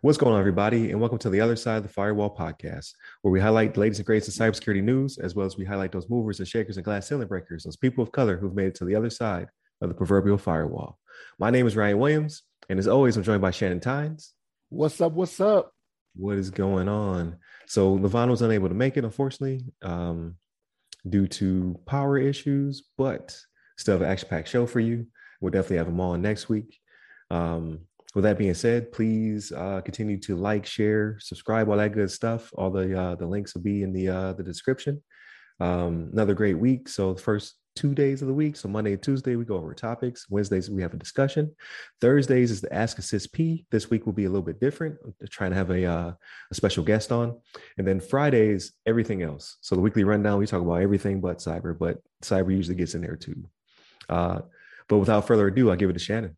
What's going on, everybody, and welcome to the Other Side of the Firewall podcast, where we highlight the latest and greatest in cybersecurity news, as well as we highlight those movers and shakers and glass ceiling breakers, those people of color who've made it to the other side of the proverbial firewall. My name is Ryan Williams, and as always, I'm joined by Shannon Tynes. What's up? What's up? What is going on? So Levon was unable to make it, unfortunately, um, due to power issues, but still have an action-packed show for you. We'll definitely have them on next week. Um, with that being said, please uh, continue to like, share, subscribe, all that good stuff. All the uh, the links will be in the uh, the description. Um, another great week. So the first two days of the week. So Monday and Tuesday we go over topics. Wednesdays we have a discussion. Thursdays is the Ask a CISSP. This week will be a little bit different. I'm trying to have a uh, a special guest on, and then Fridays everything else. So the weekly rundown we talk about everything but cyber, but cyber usually gets in there too. Uh, but without further ado, I'll give it to Shannon.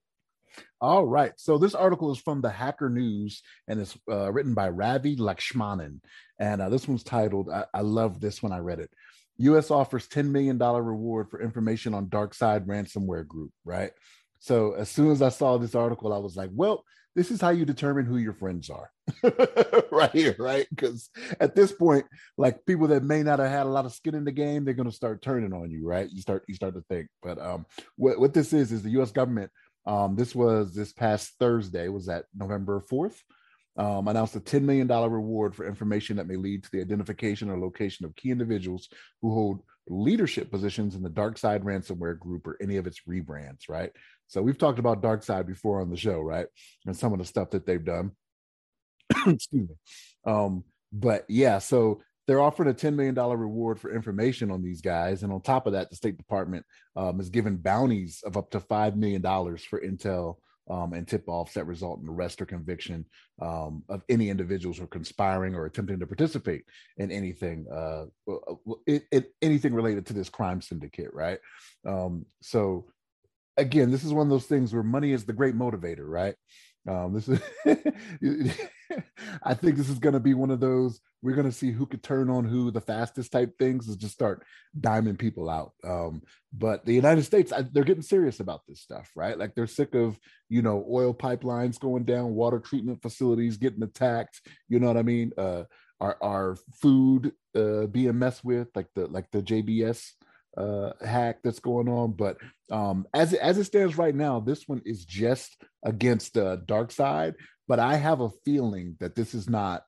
All right. So this article is from the Hacker News and it's uh, written by Ravi Lakshmanan. And uh, this one's titled, I-, I love this when I read it. US offers $10 million reward for information on DarkSide ransomware group, right? So as soon as I saw this article, I was like, well, this is how you determine who your friends are right here, right? Because at this point, like people that may not have had a lot of skin in the game, they're going to start turning on you, right? You start you start to think. But um, what what this is is the U.S. government um, this was this past Thursday, was that November 4th, um, announced a $10 million reward for information that may lead to the identification or location of key individuals who hold leadership positions in the DarkSide ransomware group or any of its rebrands, right? So we've talked about DarkSide before on the show, right? And some of the stuff that they've done. Excuse me. Um, but yeah, so they're offering a $10 million reward for information on these guys. And on top of that, the State Department um, is giving bounties of up to $5 million for intel um, and tip offs that result in arrest or conviction um, of any individuals who are conspiring or attempting to participate in anything, uh, it, it, anything related to this crime syndicate, right? Um, so, again, this is one of those things where money is the great motivator, right? Um, this is, I think this is going to be one of those. We're going to see who could turn on who the fastest type things is just start diming people out. Um, but the United States, I, they're getting serious about this stuff, right? Like they're sick of you know oil pipelines going down, water treatment facilities getting attacked. You know what I mean? Uh, our our food uh, being messed with, like the like the JBS uh, hack that's going on. But um, as as it stands right now, this one is just against uh, DarkSide. But I have a feeling that this is not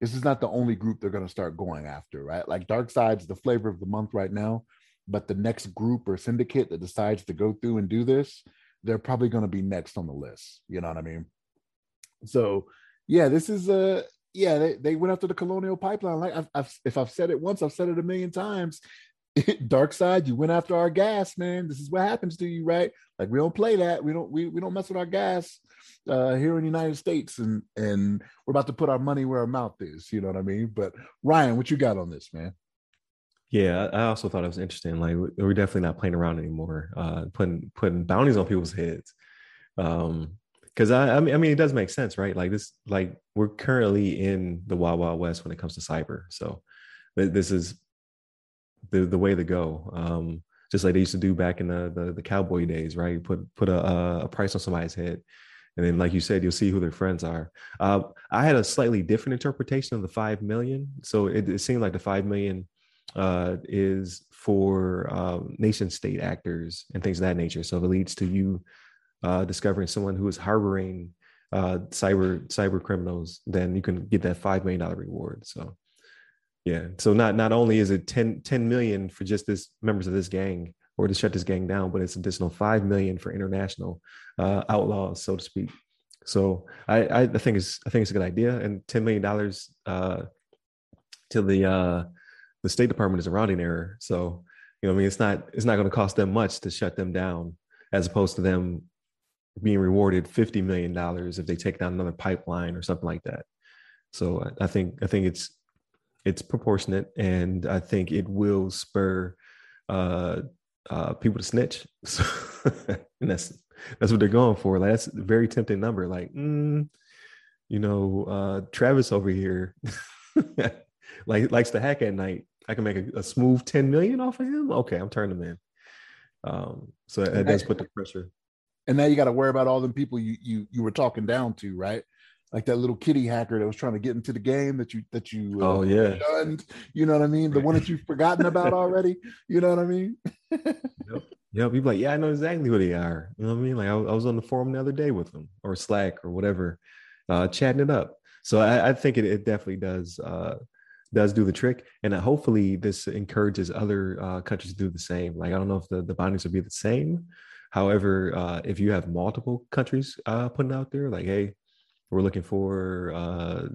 this is not the only group they're going to start going after, right? Like DarkSide's the flavor of the month right now, but the next group or syndicate that decides to go through and do this, they're probably going to be next on the list. You know what I mean? So, yeah, this is a yeah, they, they went after the colonial pipeline. Like I've, I've, if I've said it once, I've said it a million times. DarkSide, you went after our gas, man. This is what happens to you, right? Like we don't play that. We don't we, we don't mess with our gas uh, here in the United States, and and we're about to put our money where our mouth is. You know what I mean? But Ryan, what you got on this, man? Yeah, I also thought it was interesting. Like we're definitely not playing around anymore, uh, putting putting bounties on people's heads. Um, because I, I mean, I mean, it does make sense, right? Like this, like we're currently in the wild, wild west when it comes to cyber. So this is the the way to go. Um, just like they used to do back in the the, the cowboy days, right? Put put a, a price on somebody's head, and then like you said, you'll see who their friends are. Uh, I had a slightly different interpretation of the five million. So it, it seemed like the five million uh, is for um, nation state actors and things of that nature. So if it leads to you uh, discovering someone who is harboring uh, cyber cyber criminals, then you can get that five million dollar reward. So yeah. So not not only is it 10, 10 million for just this members of this gang or to shut this gang down, but it's additional five million for international uh, outlaws, so to speak. So I, I think it's I think it's a good idea, and ten million dollars uh, to the uh, the State Department is a rounding error. So you know, I mean, it's not it's not going to cost them much to shut them down, as opposed to them being rewarded fifty million dollars if they take down another pipeline or something like that. So I think I think it's it's proportionate, and I think it will spur uh, uh, people to snitch. So, and that's that's what they're going for. Like that's a very tempting number. Like, mm, you know, uh, Travis over here, like likes to hack at night. I can make a, a, smooth ten million off of him. Okay, I'm turning him in. Um, so that does put the pressure. And now you got to worry about all the people you you you were talking down to, right? Like that little kitty hacker that was trying to get into the game that you that you uh, oh yeah shunned, you know what I mean? The one that you've forgotten about already, you know what I mean? yep. Yeah, people like, yeah, I know exactly who they are. You know what I mean? Like I, I, was on the forum the other day with them or Slack or whatever, uh, chatting it up. So I, I think it, it definitely does uh, does do the trick, and hopefully this encourages other uh, countries to do the same. Like I don't know if the the bindings will be the same. However, uh, if you have multiple countries uh, putting out there, like, hey, we're looking for uh,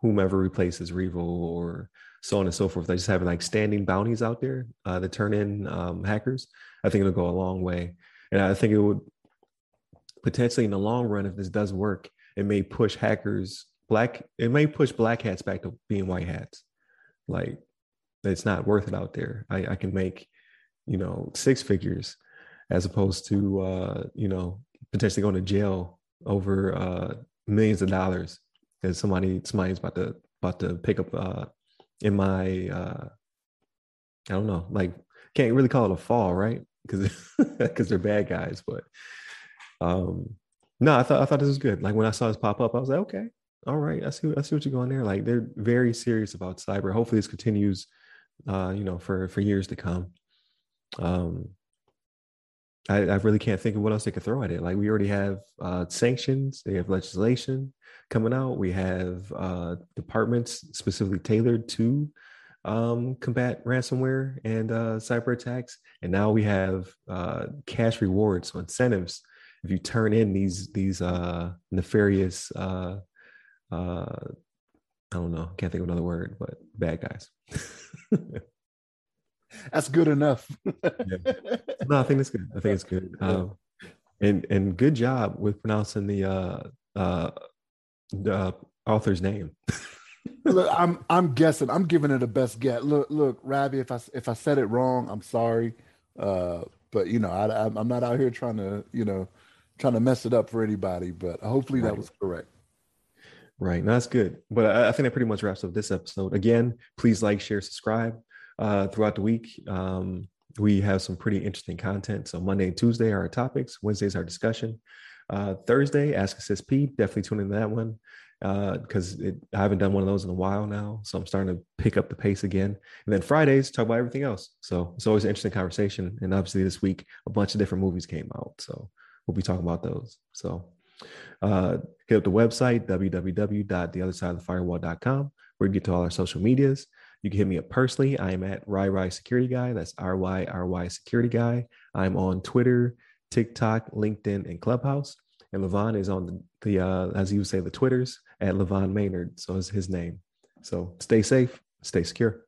whomever replaces REvil or so on and so forth. They just have like standing bounties out there uh, that turn in um, hackers. I think it'll go a long way, and I think it would potentially in the long run, if this does work, it may push hackers black. It may push black hats back to being white hats. Like it's not worth it out there. I, I can make, you know, six figures as opposed to uh, you know, potentially going to jail over uh millions of dollars because somebody somebody's about to about to pick up uh in my uh I don't know, like can't really call it a fall, right? Because because they're bad guys, but um no, I thought I thought this was good. Like when I saw this pop up, I was like, okay, all right, I see, I see what you're going there. Like they're very serious about cyber. Hopefully, this continues, uh, you know, for for years to come. Um, I, I really can't think of what else they could throw at it. Like we already have uh, sanctions, they have legislation coming out. We have uh, departments specifically tailored to um, combat ransomware and uh, cyber attacks, and now we have uh, cash rewards, so incentives if you turn in these these uh, nefarious uh, I don't know, can't think of another word, but bad guys. That's good enough. yeah. No, I think it's good. I think it's good. Um, and and good job with pronouncing the uh, uh, the author's name. look, I'm I'm guessing. I'm giving it a best guess. Look, look, Ravi. If I if I said it wrong, I'm sorry. Uh, but you know, I, I'm not out here trying to you know trying to mess it up for anybody. But hopefully right. that was correct. Right. No, that's good. But I, I, think that pretty much wraps up this episode. Again, please like, share, subscribe uh, throughout the week. Um, we have some pretty interesting content. So Monday and Tuesday are our topics. Wednesdays our discussion. Uh, Thursday, Ask a CISSP. Definitely tune in to that one because uh, I haven't done one of those in a while now. So I'm starting to pick up the pace again. And then Fridays, talk about everything else. So it's always an interesting conversation. And obviously this week, a bunch of different movies came out. So we'll be talking about those. So uh, hit up the website, www.theothersideofthefirewall.com, where you get to all our social medias. You can hit me up personally. I am at RyRy Security Guy. That's R Y R Y Security Guy. I'm on Twitter, TikTok, LinkedIn, and Clubhouse. And Levon is on the, the uh, as you would say, the Twitters at Levon Maynard. So is his name. So stay safe, stay secure.